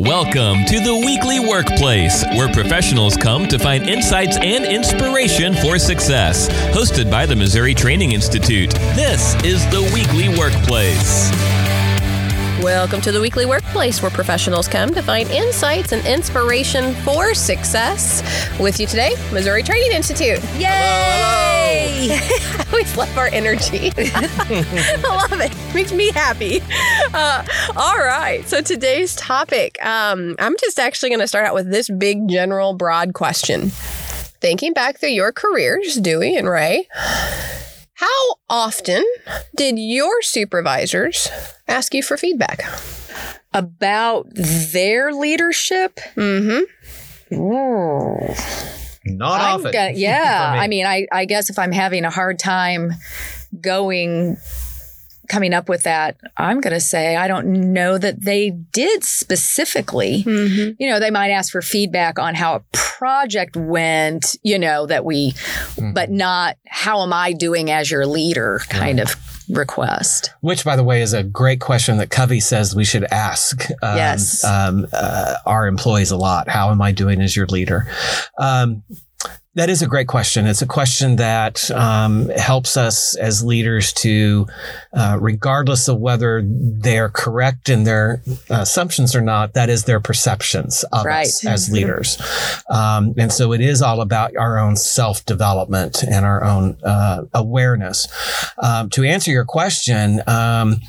Welcome to the Weekly Workplace, where professionals come to find insights and inspiration for success. Hosted by the Missouri Training Institute, this is the Weekly Workplace. Welcome to the Weekly Workplace, where professionals come to find insights and inspiration for success. With you today, Missouri Training Institute. Yay! I always love our energy. I love it. Makes me happy. Uh, all right. So today's topic, um, I'm just actually going to start out with this big, general, broad question. Thinking back through your careers, Dewey and Rae, how often did your supervisors ask you for feedback? About their leadership? Mm-hmm. Not I'm often. gonna- yeah. me. I mean, I, I guess if I'm having a hard time going, coming up with that, I'm going to say I don't know that they did specifically. Mm-hmm. You know, they might ask for feedback on how a project went, you know, that we, but not how am I doing as your leader kind of request. Which, by the way, is a great question that Covey says we should ask um, Yes. um, uh, our employees a lot. How am I doing as your leader? Um, that is a great question. It's a question that um, helps us as leaders to, uh, regardless of whether they're correct in their assumptions or not, that is their perceptions of Right. us as leaders. Um, and so it is all about our own self development and our own uh, awareness. Um, to answer your question, um,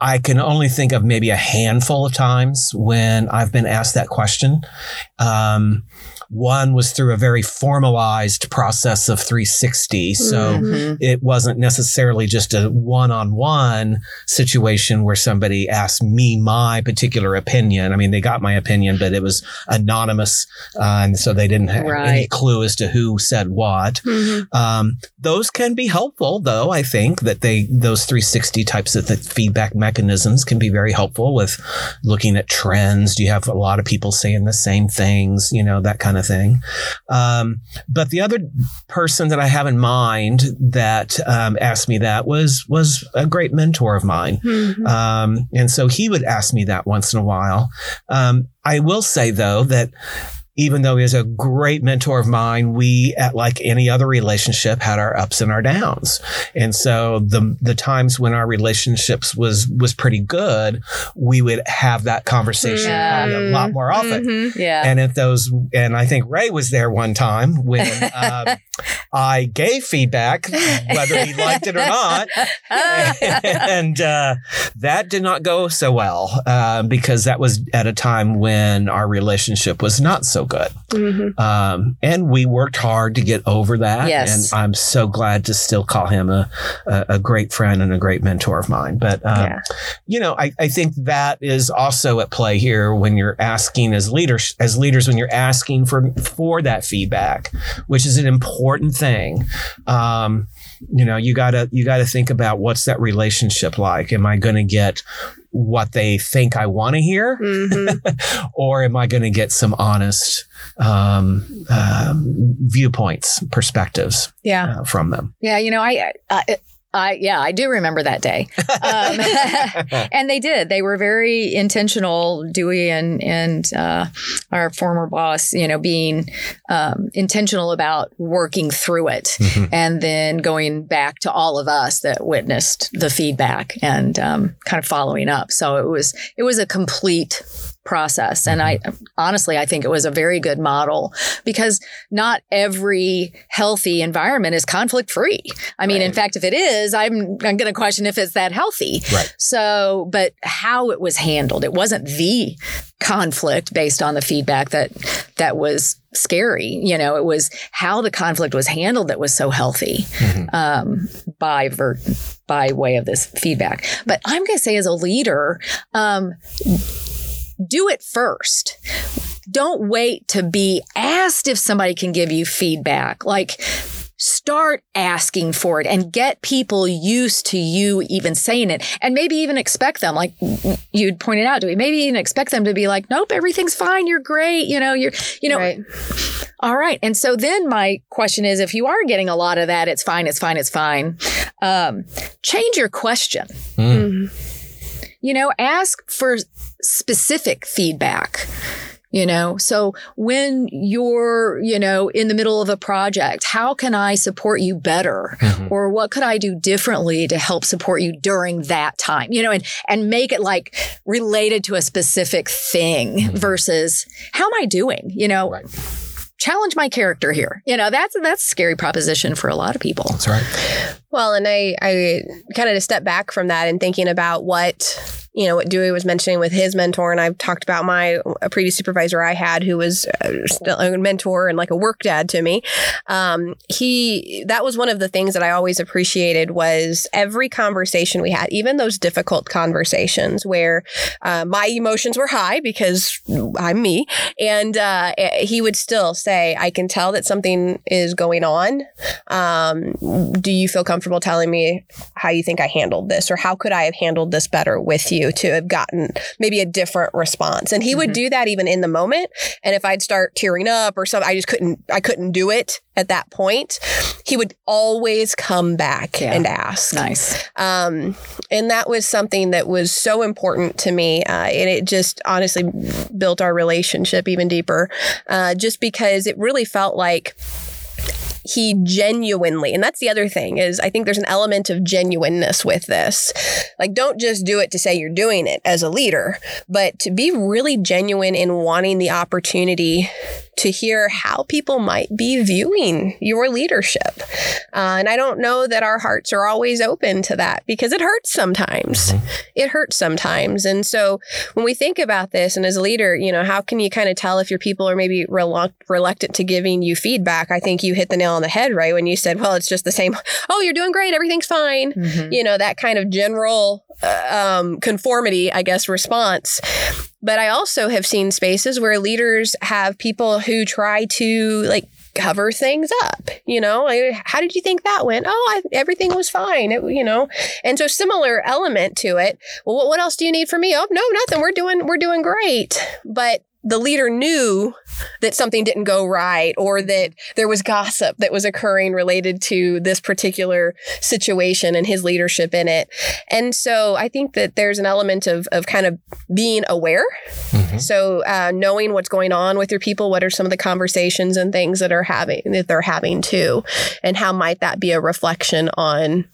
I can only think of maybe a handful of times when I've been asked that question. Um, one was through a very formalized process of 360. So Mhm. it wasn't necessarily just a one on one situation where somebody asked me my particular opinion. I mean, they got my opinion, but it was anonymous. Uh, and so they didn't have any clue as to who said what. Mm-hmm. Um, those can be helpful, though. I think that they those 360 types of feedback mechanisms can be very helpful with looking at trends. Do you have a lot of people saying the same things? You know that kind of thing. Um, but the other person that I have in mind that um, asked me that was was a great mentor of mine. Mm-hmm. Um, and so he would ask me that once in a while. Um, I will say though that even though he is a great mentor of mine, we at like any other relationship had our ups and our downs. And so the the times when our relationships was was pretty good, we would have that conversation Yeah. a lot more often. Mm-hmm. Yeah. And if those, and I think Rae was there one time when um, I gave feedback, whether he liked it or not, and uh, that did not go so well uh, because that was at a time when our relationship was not so good. Mm-hmm. Um, and we worked hard to get over that. Yes. And I'm so glad to still call him a, a, a great friend and a great mentor of mine. But, um, Yeah. you know, I, I think that is also at play here when you're asking as leaders, as leaders, when you're asking for, for that feedback, which is an important thing. Um, you know, you gotta, you gotta think about what's that relationship like? Am I going to get what they think I want to hear? Mm-hmm. or am I going to get some honest um, um, viewpoints, perspectives Yeah. uh, from them? Yeah, you know, I, I, I, yeah, I do remember that day, um, and they did. They were very intentional, Dewey and and uh, our former boss. You know, being um, intentional about working through it, Mhm. and then going back to all of us that witnessed the feedback and um, kind of following up. So it was it was a complete process and i honestly i think it was a very good model because not every healthy environment is conflict free i mean in fact if it is i'm, I'm going to question if it's that healthy Right. so but how it was handled it wasn't the conflict based on the feedback that that was scary you know it was how the conflict was handled that was so healthy Mhm. um, by ver- by way of this feedback. But I'm going to say, as a leader, um, do it first. Don't wait to be asked if somebody can give you feedback. Like, start asking for it and get people used to you even saying it and maybe even expect them like you'd pointed out to me maybe even expect them to be like nope everything's fine you're great you know you're you know right. all right. And so then my question is if you are getting a lot of that, it's fine, it's fine, it's fine. Um, change your question. Mm. You know, ask for specific feedback you know? So when you're you know in the middle of a project how can i support you better? Mm-hmm. or what could i do differently to help support you during that time? You know and and make it like related to a specific thing mm-hmm. versus how am i doing? You know right. challenge my character here. You know that's that's a scary proposition for a lot of people. That's right well and i i kind of to step back from that and thinking about what you know, what Dewey was mentioning with his mentor, and I've talked about my a previous supervisor I had who was uh, still a mentor and like a work dad to me. Um, he that was one of the things that I always appreciated was every conversation we had, even those difficult conversations where uh, my emotions were high because I'm me, and uh, he would still say, "I can tell that something is going on. Um, do you feel comfortable telling me how you think I handled this, or how could I have handled this better with you?" to have gotten maybe a different response. And he mm-hmm. would do that even in the moment. And if I'd start tearing up or something, I just couldn't, I couldn't do it at that point. He would always come back yeah. and ask. Nice. Um, and that was something that was so important to me. Uh, and it just honestly built our relationship even deeper, uh, just because it really felt like, he genuinely, and that's the other thing is I think there's an element of genuineness with this. Like, don't just do it to say you're doing it as a leader, but to be really genuine in wanting the opportunity to hear how people might be viewing your leadership. Uh, and I don't know that our hearts are always open to that because it hurts sometimes. Mm-hmm. It hurts sometimes. And so when we think about this, and as a leader, you know, how can you kind of tell if your people are maybe reluctant to giving you feedback? I think you hit the nail on the head, right? When you said, well, it's just the same, oh, you're doing great, everything's fine. Mm-hmm. You know, that kind of general uh, um, conformity, I guess, response. But I also have seen spaces where leaders have people who try to like cover things up. You know, like, how did you think that went? Oh, I, everything was fine. It, you know, and so similar element to it. Well, what, what else do you need from me? Oh, no, nothing. We're doing we're doing great. But the leader knew that something didn't go right or that there was gossip that was occurring related to this particular situation and his leadership in it. And so I think that there's an element of, of kind of being aware. Mm-hmm. So uh, knowing what's going on with your people, what are some of the conversations and things that are having that they're having too, and how might that be a reflection on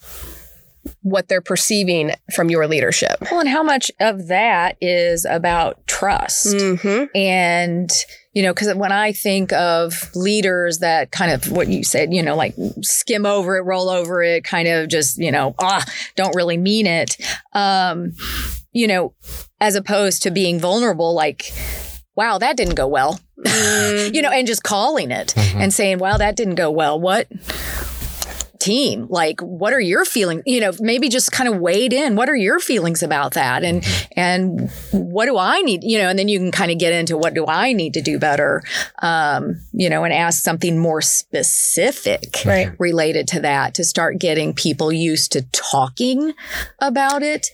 what they're perceiving from your leadership. Well, and how much of that is about trust. Mm-hmm. And, you know, because when I think of leaders that kind of what you said, you know, like skim over it, roll over it, kind of just, you know, ah, don't really mean it. Um, you know, as opposed to being vulnerable, like, wow, that didn't go well. Mm-hmm. you know, and just calling it mm-hmm. and saying, wow, that didn't go well. What team. Like, what are your feelings? You know, maybe just kind of wade in. What are your feelings about that? And mm-hmm. and what do I need? You know, and then you can kind of get into what do I need to do better? Um, you know, and ask something more specific right. related to that to start getting people used to talking about it.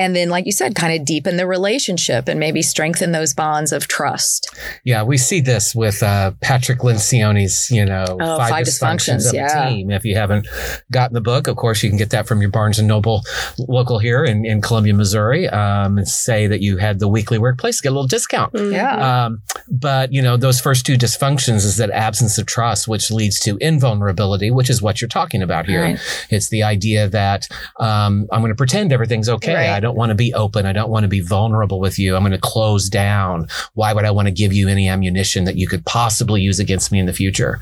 And then, like you said, kind of deepen the relationship and maybe strengthen those bonds of trust. Yeah, we see this with uh, Patrick Lencioni's, you know, oh, five, five dysfunctions, dysfunctions, of yeah. a team. If you haven't gotten the book, of course, you can get that from your Barnes and Noble local here in, in Columbia, Missouri. Um, and say that you had the weekly workplace, get a little discount. Mm-hmm. Yeah. Um, but you know, those first two dysfunctions is that absence of trust, which leads to invulnerability, which is what you're talking about here. Right. It's the idea that um, I'm going to pretend everything's okay. Right. I don't want to be open. I don't want to be vulnerable with you. I'm going to close down. Why would I want to give you any ammunition that you could possibly use against me in the future?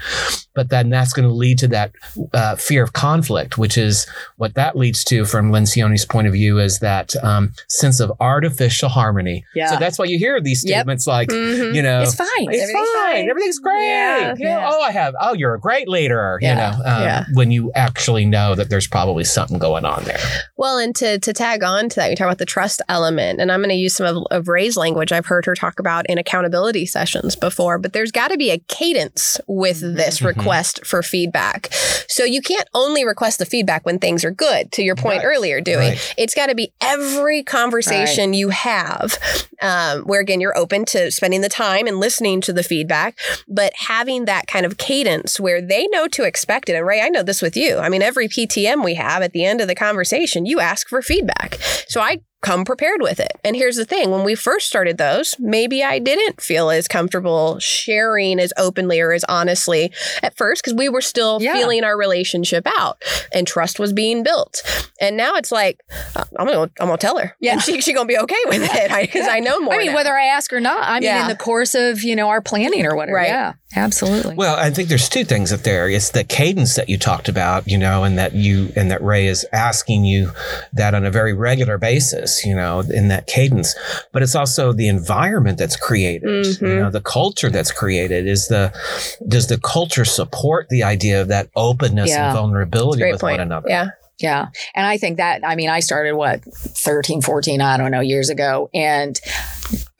But then that's going to lead to that uh, fear of conflict, which is what that leads to from Lencioni's point of view is that um, sense of artificial harmony. Yeah. So that's why you hear these statements yep. like, mm-hmm. you know, it's fine. It's fine. fine. Everything's great. Yeah. You know, yeah. Oh, I have, oh, you're a great leader, yeah. you know, um, yeah. when you actually know that there's probably something going on there. Well, and to, to tag on to that, talk about the trust element, and I'm going to use some of, of Rae's language I've heard her talk about in accountability sessions before, but there's got to be a cadence with this mm-hmm. request for feedback. So you can't only request the feedback when things are good, to your point right. earlier, Dewey. Right. It's got to be every conversation right. you have, um, where again, you're open to spending the time and listening to the feedback, but having that kind of cadence where they know to expect it. And Rae, I know this with you. I mean, every PTM we have at the end of the conversation, you ask for feedback. So I come prepared with it. And here's the thing when we first started those, maybe I didn't feel as comfortable sharing as openly or as honestly at first because we were still Yeah. feeling our relationship out and trust was being built. And now it's like, uh, I'm going to I'm gonna tell her. Yeah. And she, she going to be okay with it because I know more. I mean, now. whether I ask or not, I mean, Yeah. in the course of, you know, our planning or whatever. Right. Yeah, absolutely. Well, I think there's two things up there. It's the cadence that you talked about, you know, and that you and that Rae is asking you that on a very regular basis, you know, in that cadence. But it's also the environment that's created, Mhm. you know, the culture that's created. Is the does the culture support the idea of that openness Yeah. and vulnerability with point. one another? Yeah. Yeah. And I think that, I mean, I started what, 13, 14, I don't know, years ago. And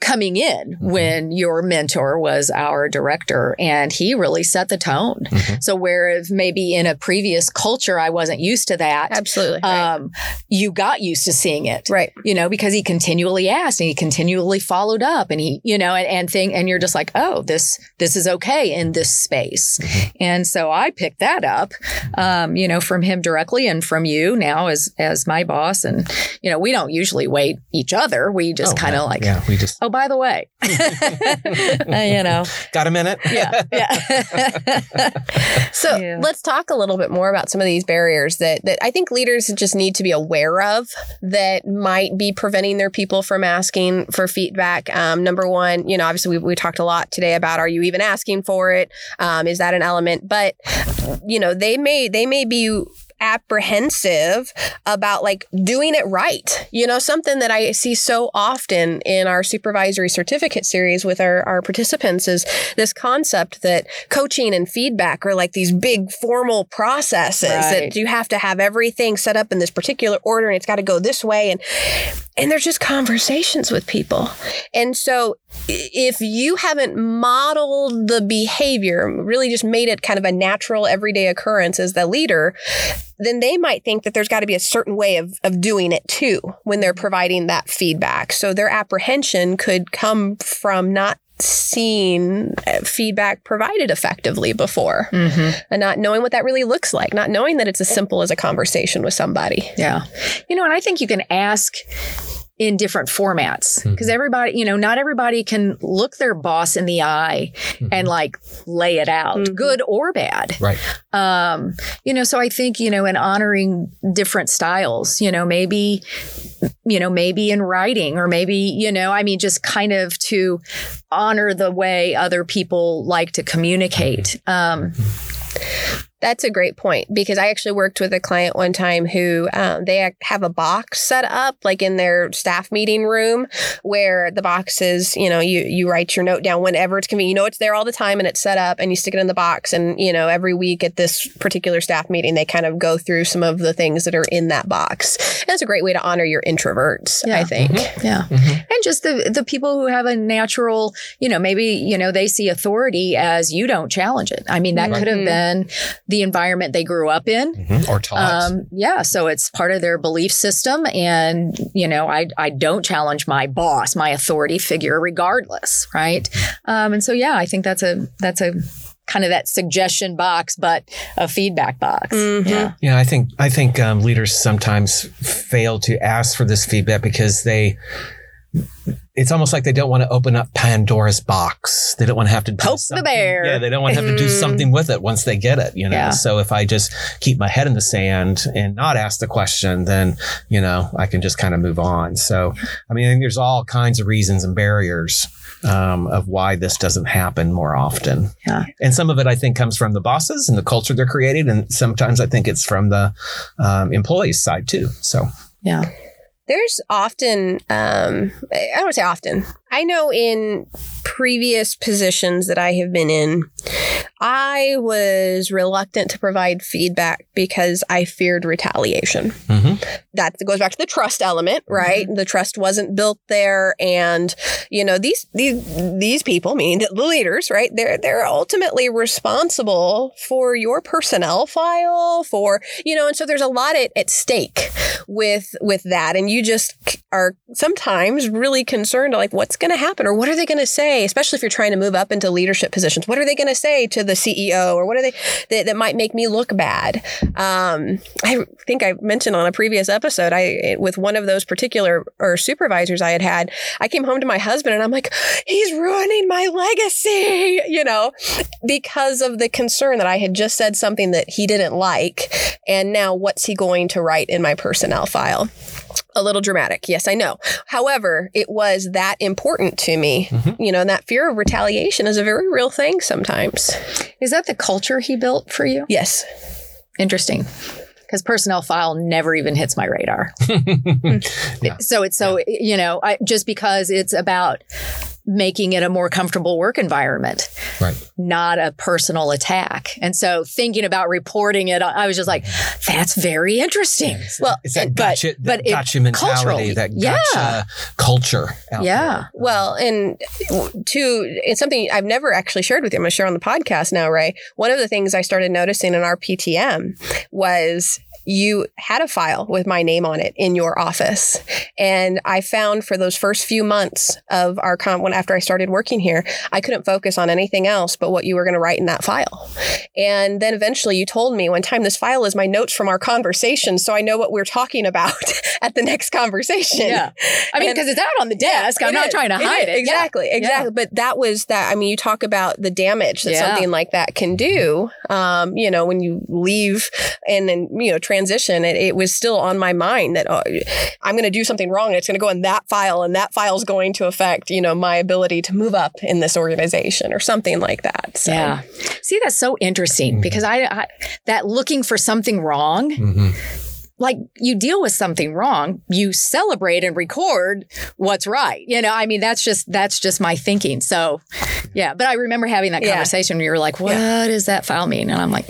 coming in Mm-hmm. when your mentor was our director and he really set the tone. Mhm. So, whereas maybe in a previous culture, I wasn't used to that, Absolutely. Right. um, you got used to seeing it. right. You know, because he continually asked and he continually followed up and he, you know, and, and thing, and you're just like, oh, this, this is okay in this space. Mm-hmm. And so I picked that up, um, you know, from him directly and from you now as, as my boss. And, you know, we don't usually wait each other. We just Oh, kind of yeah. like, yeah, we just oh, by the way, Uh, you know, got a minute. yeah, yeah. So Yeah. let's talk a little bit more about some of these barriers that, that I think leaders just need to be aware of that might be preventing their people from asking for feedback. Um, number one, you know, obviously we, we talked a lot today about are you even asking for it? Um, is that an element? But you know, they may they may be apprehensive about like doing it right. You know, something that I see so often in our supervisory certificate series with our, our participants is this concept that coaching and feedback are like these big formal processes Right. that you have to have everything set up in this particular order and it's got to go this way and and they're just conversations with people. And so if you haven't modeled the behavior, really just made it kind of a natural everyday occurrence as the leader, then they might think that there's got to be a certain way of, of doing it too when they're providing that feedback. So their apprehension could come from not seeing uh, feedback provided effectively before Mhm. and not knowing what that really looks like, not knowing that it's as simple as a conversation with somebody. Yeah. You know, and I think you can ask in different formats because everybody, you know, not everybody can look their boss in the eye and like lay it out, Mhm. good or bad. Right. Um, you know, so I think, you know, in honoring different styles, you know, maybe, you know, maybe in writing or maybe, you know, I mean, just kind of to honor the way other people like to communicate. Um, That's a great point because I actually worked with a client one time who um, they have a box set up like in their staff meeting room where the box is, you know, you, you write your note down whenever it's convenient. You know, it's there all the time and it's set up and you stick it in the box. And, you know, every week at this particular staff meeting, they kind of go through some of the things that are in that box. And it's a great way to honor your introverts, Yeah. I think. Yeah. And just the the people who have a natural, you know, maybe, you know, they see authority as you don't challenge it. I mean, that could have Mhm. been the environment they grew up in. Mhm. Or taught. Um, yeah, so it's part of their belief system, and you know, I I don't challenge my boss, my authority figure, regardless, right? Um, and so, yeah, I think that's a that's a kind of that suggestion box, but a feedback box. Mhm. Yeah, Yeah, I think I think um, leaders sometimes fail to ask for this feedback because they. It's almost like they don't want to open up Pandora's box. They don't want to have to do Poke the bear. Yeah, they don't want to have to do Mm. something with it once they get it. You know. Yeah. So if I just keep my head in the sand and not ask the question, then you know I can just kind of move on. So I mean, there's all kinds of reasons and barriers um, of why this doesn't happen more often. Yeah. And some of it I think comes from the bosses and the culture they're creating, and sometimes I think it's from the um, employees side too. So yeah, There's often, um, I don't say often. I know in previous positions that I have been in, I was reluctant to provide feedback because I feared retaliation. mhm. That goes back to the trust element, right? The trust wasn't built there, and you know these these these people, meaning the leaders, right? They're they're ultimately responsible for your personnel file, for you know, and so there's a lot at, at stake with with that, and you just are sometimes really concerned, like what's going to happen or what are they going to say, especially if you're trying to move up into leadership positions. What are they going to say to the CEO or what are they that, that might make me look bad? Um, I think I mentioned on a previous episode, I with one of those particular or supervisors I had had, I came home to my husband and I'm like, he's ruining my legacy, you know, because of the concern that I had just said something that he didn't like, and now what's he going to write in my personnel file? A little dramatic. Yes, I know. However, it was that important to me. Mm-hmm. You know, and that fear of retaliation is a very real thing sometimes. Is that the culture he built for you? Yes. Interesting. Because personnel file never even hits my radar. yeah. So it's so, you know, I, just because it's about making it a more comfortable work environment, right. not a personal attack. And so thinking about reporting it, I was just like, that's very interesting. Yeah, it's, well, it's that gotcha, but, that gotcha mentality, that gotcha yeah. culture. yeah. There. Well, and to, it's something I've never actually shared with you. I'm going to share on the podcast now, Rae. One of the things I started noticing in our PTM was you had a file with my name on it in your office. And I found for those first few months of our con when after I started working here, I couldn't focus on anything else but what you were going to write in that file. And then eventually you told me one time this file is my notes from our conversation, so I know what we're talking about at the next conversation. Yeah. I mean, because it's out on the desk. I'm not is. trying to hide it. it. Exactly. Yeah. Exactly. Yeah. But that was that. I mean, you talk about the damage that yeah. something like that can do. Um, you know, when you leave and then, you know, trans transition, it, it was still on my mind that oh, I'm going to do something wrong. It's going to go in that file, and that file is going to affect you know my ability to move up in this organization or something like that. So. Yeah. See, that's so interesting mm-hmm. because I, I, that looking for something wrong. Mm-hmm like you deal with something wrong, you celebrate and record what's right. You know, I mean, that's just, that's just my thinking. So yeah. But I remember having that conversation yeah. where you were like, "What yeah. does that file mean? And I'm like,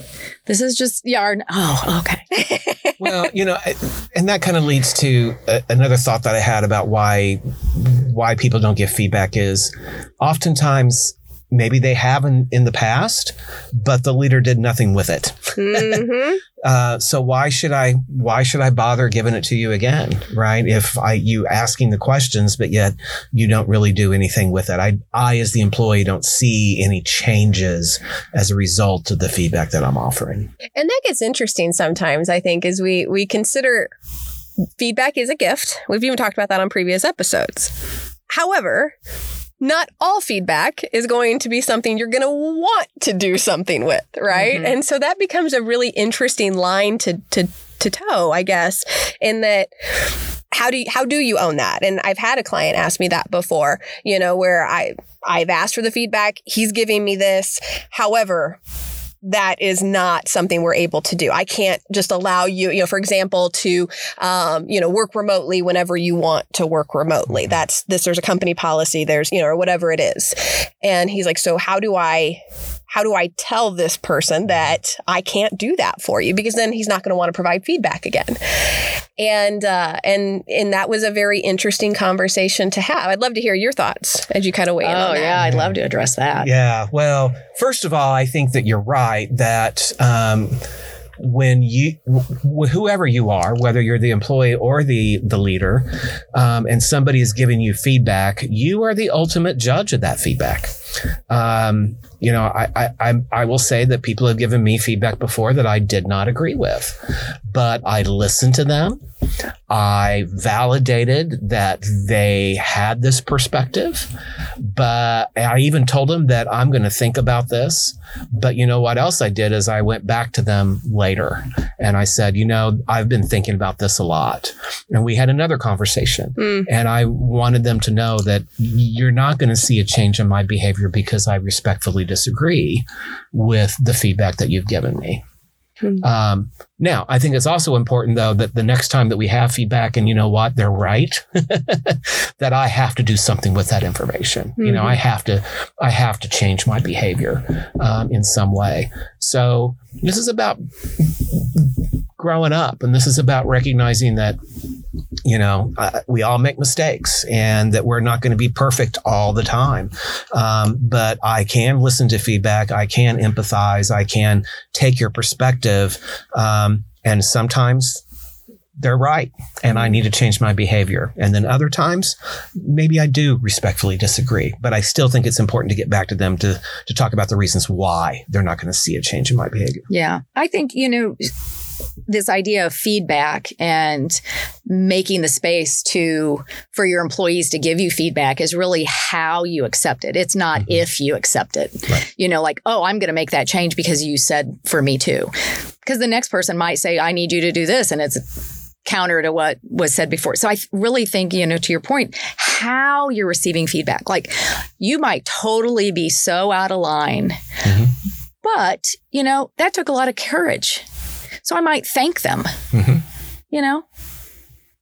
this is just yarn. Oh, okay. well, you know, and that kind of leads to a, another thought that I had about why, why people don't give feedback is oftentimes maybe they have in, in the past, but the leader did nothing with it. Mm-hmm. uh, so why should I why should I bother giving it to you again, right? If I you asking the questions, but yet you don't really do anything with it. I I as the employee don't see any changes as a result of the feedback that I'm offering. And that gets interesting sometimes. I think as we we consider feedback is a gift. We've even talked about that on previous episodes. However, not all feedback is going to be something you're going to want to do something with, right? Mm-hmm. And so that becomes a really interesting line to to to toe, I guess, in that how do you, how do you own that? And I've had a client ask me that before, you know, where I I've asked for the feedback, he's giving me this. However, that is not something we're able to do. I can't just allow you, you know, for example, to, um, you know, work remotely whenever you want to work remotely. Mm-hmm. That's this, there's a company policy, there's, you know, or whatever it is. And he's like, so how do I, how do I tell this person that I can't do that for you? Because then he's not going to want to provide feedback again. And uh, and and that was a very interesting conversation to have. I'd love to hear your thoughts as you kind of weigh in. Oh yeah, I'd love to address that. Yeah. Well, first of all, I think that you're right that. Um, when you whoever you are whether you're the employee or the the leader um, and somebody is giving you feedback you are the ultimate judge of that feedback um, you know, I, I, I will say that people have given me feedback before that I did not agree with, but I listened to them. I validated that they had this perspective, but I even told them that I'm going to think about this. But you know what else I did is I went back to them later and I said, you know, I've been thinking about this a lot. And we had another conversation. Mm. And I wanted them to know that you're not going to see a change in my behavior because I respectfully disagree with the feedback that you've given me. Mm-hmm. Um, now, I think it's also important though that the next time that we have feedback and you know what, they're right, that I have to do something with that information. Mm-hmm. You know, I mm-hmm. have to, I have to change my behavior um, in some way. So this is about growing up and this is about recognizing that you know, uh, we all make mistakes and that we're not going to be perfect all the time. Um, but I can listen to feedback. I can empathize. I can take your perspective. Um, and sometimes they're right and I need to change my behavior. And then other times, maybe I do respectfully disagree, but I still think it's important to get back to them to, to talk about the reasons why they're not going to see a change in my behavior. Yeah. I think, you know, this idea of feedback and making the space to for your employees to give you feedback is really how you accept it it's not mm-hmm. if you accept it right. you know like oh i'm going to make that change because you said for me too because the next person might say i need you to do this and it's counter to what was said before. So I really think, you know, to your point, how you're receiving feedback. Like you might totally be so out of line, mm-hmm. but, you know, that took a lot of courage. So I might thank them, mm-hmm. you know,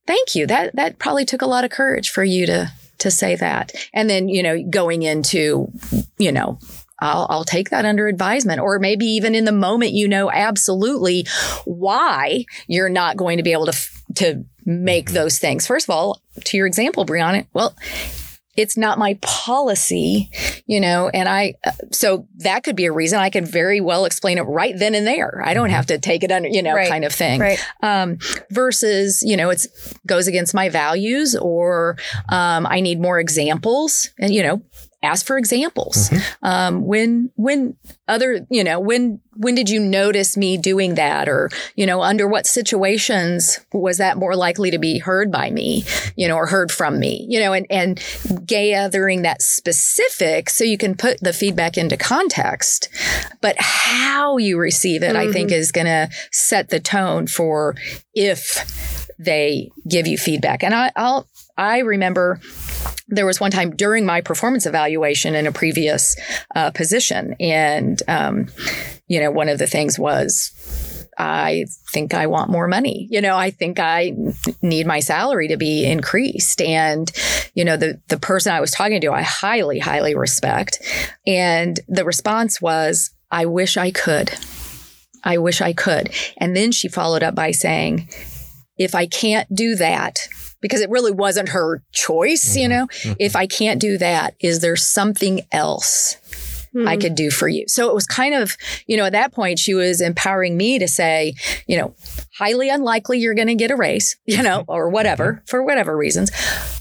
thank you. That, that probably took a lot of courage for you to, to say that. And then, you know, going into, you know, I'll, I'll take that under advisement. Or maybe even in the moment, you know absolutely why you're not going to be able to, to make mm-hmm. those things. First of all, to your example, Bryana, well, it's not my policy, you know, and I, uh, so that could be a reason I can very well explain it right then and there. I don't mm-hmm. have to take it under, you know, right. kind of thing. Right. Um, versus, you know, it's goes against my values or, um, I need more examples and, you know, ask for examples. Mm-hmm. Um, when when other you know when when did you notice me doing that, or you know under what situations was that more likely to be heard by me, you know, or heard from me, you know, and and gathering that specific so you can put the feedback into context, but how you receive it, mm-hmm. I think, is going to set the tone for if they give you feedback. And I, I'll I remember there was one time during my performance evaluation in a previous uh, position, and um, you know, one of the things was. I think I want more money. You know, I think I need my salary to be increased. And, you know, the, the person I was talking to, I highly, highly respect. And the response was, I wish I could. I wish I could. And then she followed up by saying, if I can't do that, because it really wasn't her choice, mm-hmm. you know. Mm-hmm. If I can't do that, is there something else mm-hmm. I hmm. could do for you? So it was kind of, you know, at that point, she was empowering me to say, you know, highly unlikely you're going to get a raise, you know, or whatever, mm-hmm. for whatever reasons.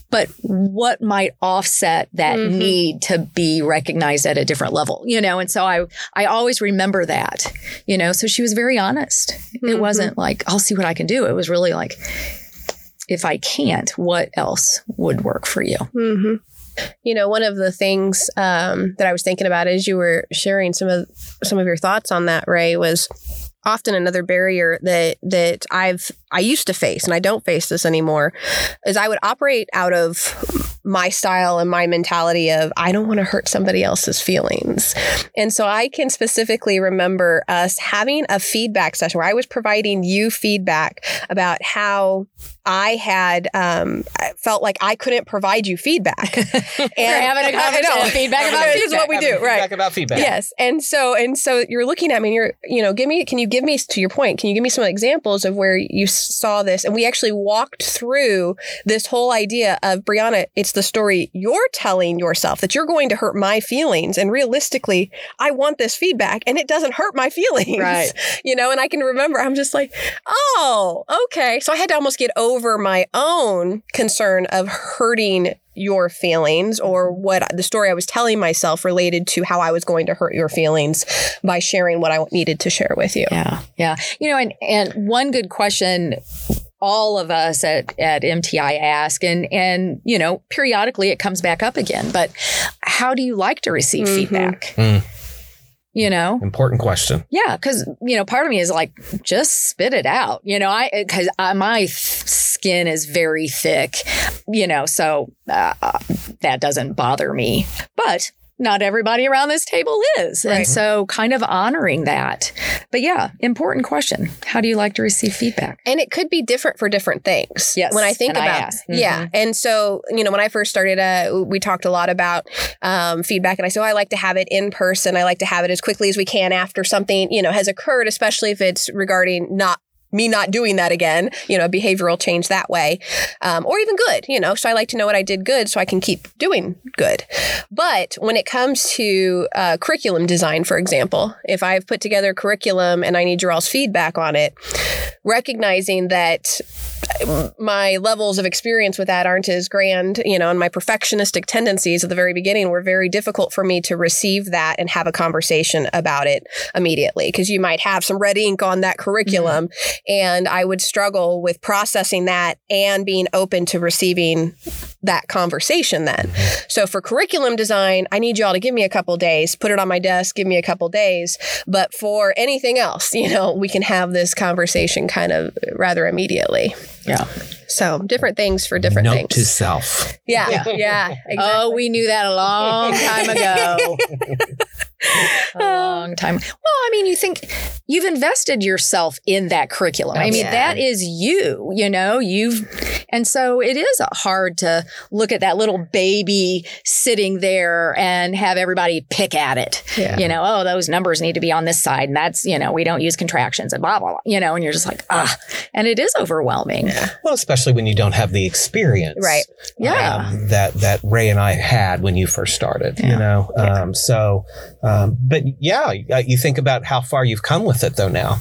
But what might offset that mm-hmm. need to be recognized at a different level, you know? And so I, I always remember that, you know. So she was very honest. It mm-hmm. wasn't like I'll see what I can do. It was really like, if I can't, what else would work for you? Mm-hmm. You know, one of the things um, that I was thinking about as you were sharing some of some of your thoughts on that, Rae, was often another barrier that that I've I used to face, and I don't face this anymore, is I would operate out of my style and my mentality of I don't want to hurt somebody else's feelings. And so I can specifically remember us having a feedback session where I was providing you feedback about how I had um, felt like I couldn't provide you feedback. and We're having a conversation. feedback about this is what we do, right? Feedback about feedback. Yes, and so and so you're looking at me, and you're you know, give me, can you give me to your point? Can you give me some examples of where you saw this? And we actually walked through this whole idea of Bryana. It's the story you're telling yourself that you're going to hurt my feelings. And realistically, I want this feedback and it doesn't hurt my feelings. Right. You know, and I can remember I'm just like, oh, okay. So I had to almost get over my own concern of hurting your feelings or what the story I was telling myself related to how I was going to hurt your feelings by sharing what I needed to share with you. Yeah. Yeah. You know, and, and one good question all of us at, at MTI ask and and you know periodically it comes back up again but how do you like to receive mm-hmm. feedback mm. You know? Important question. Yeah because you know part of me is like just spit it out you know? I because my skin is very thick you know? So uh, that doesn't bother me. But not everybody around this table is. Right. And so kind of honoring that. But yeah, important question. How do you like to receive feedback? And it could be different for different things. Yes. When I think and about I mm-hmm. Yeah. And so, you know, when I first started, uh, we talked a lot about um, feedback and I said, oh, I like to have it in person. I like to have it as quickly as we can after something, you know, has occurred, especially if it's regarding not me not doing that again, you know, behavioral change that way, um, or even good, you know. So I like to know what I did good so I can keep doing good. But when it comes to uh, curriculum design, for example, if I've put together a curriculum and I need your all's feedback on it, recognizing that my levels of experience with that aren't as grand, you know, and my perfectionistic tendencies at the very beginning were very difficult for me to receive that and have a conversation about it immediately. Because you might have some red ink on that curriculum, mm-hmm. and I would struggle with processing that and being open to receiving that conversation then. So for curriculum design, I need y'all to give me a couple days, put it on my desk, give me a couple days. But for anything else, you know, we can have this conversation kind of rather immediately. Yeah. So different things for different Note things. to self. Yeah. Yeah. yeah exactly. Oh, we knew that a long time ago. a long time. Well, I mean, you think you've invested yourself in that curriculum. I mean, yeah. that is you, you know, you've, and so it is hard to look at that little baby sitting there and have everybody pick at it. Yeah. You know, oh, those numbers need to be on this side. And that's, you know, we don't use contractions and blah, blah, blah, you know, and you're just like, ah, and it is overwhelming. Yeah. Well, especially when you don't have the experience. Right. Yeah. Um, that, that Rae and I had when you first started, you know? Um, so, um, but yeah, you think about how far you've come with it though now.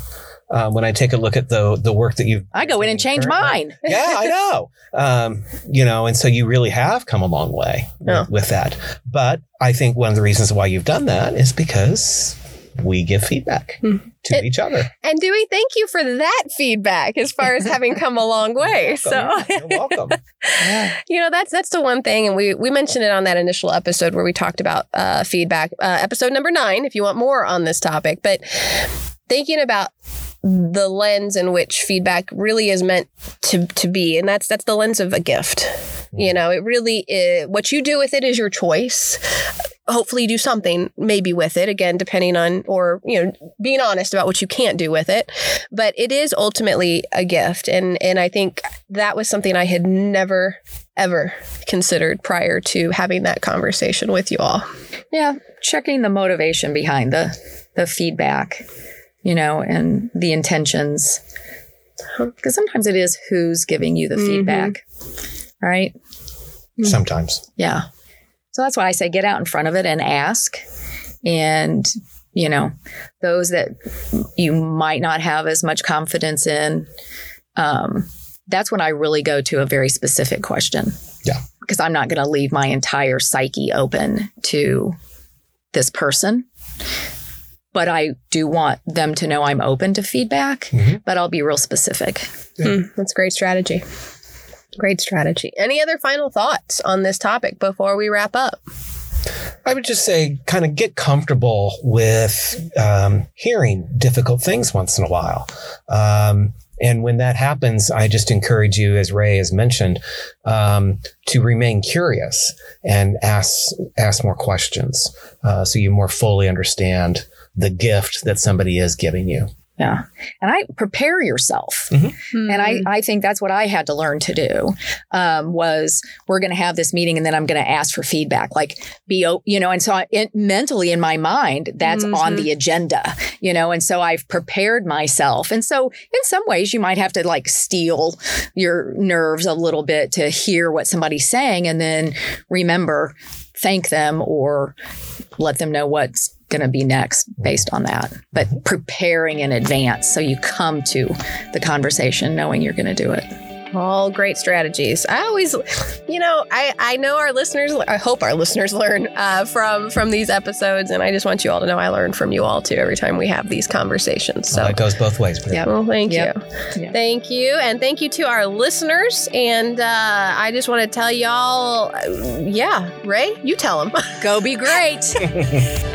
Um, when I take a look at the the work that you've, I go in and change currently. mine. yeah, I know. Um, you know, and so you really have come a long way yeah. with, with that. But I think one of the reasons why you've done that is because we give feedback hmm. to each other. And Dewey, thank you for that feedback as far as having come a long way. so you're welcome. you know, that's that's the one thing, and we we mentioned it on that initial episode where we talked about uh, feedback, uh, episode number nine. If you want more on this topic, but thinking about the lens in which feedback really is meant to to be, and that's that's the lens of a gift. You know, it really is, what you do with it is your choice hopefully do something maybe with it again depending on or you know being honest about what you can't do with it. But it is ultimately a gift and and i think that was something i had never ever considered prior to having that conversation with you all. Yeah checking the motivation behind the the feedback you know and the intentions. Because sometimes it is who's giving you the mm-hmm. feedback right? Sometimes. Yeah so that's why I say get out in front of it and ask. And, you know, those that you might not have as much confidence in, um, that's when I really go to a very specific question. Yeah. Because I'm not going to leave my entire psyche open to this person. But I do want them to know I'm open to feedback, mm-hmm. but I'll be real specific. Yeah. Mm, that's great strategy. Great strategy. Any other final thoughts on this topic before we wrap up? I would just say, kind of get comfortable with um, hearing difficult things once in a while. Um, and when that happens, I just encourage you, as Rae has mentioned, um, to remain curious and ask ask more questions, uh, so you more fully understand the gift that somebody is giving you. Yeah. And I prepare yourself. Mm-hmm. And I, I think that's what I had to learn to do um, was we're going to have this meeting and then I'm going to ask for feedback, like be, you know, and so I, it, mentally in my mind, that's mm-hmm. on the agenda, you know, and so I've prepared myself. And so in some ways you might have to like steel your nerves a little bit to hear what somebody's saying and then remember, thank them or let them know what's going to be next based on that. But preparing in advance so you come to the conversation knowing you're going to do it. All great strategies. I always, you know, I, I know our listeners. I hope our listeners learn uh, from from these episodes, and I just want you all to know I learn from you all too every time we have these conversations. So well, it goes both ways. Yeah. Well, thank yep. you, yep. thank you, and thank you to our listeners. And uh, I just want to tell y'all, uh, yeah, Rae, you tell them, go be great.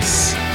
Peace.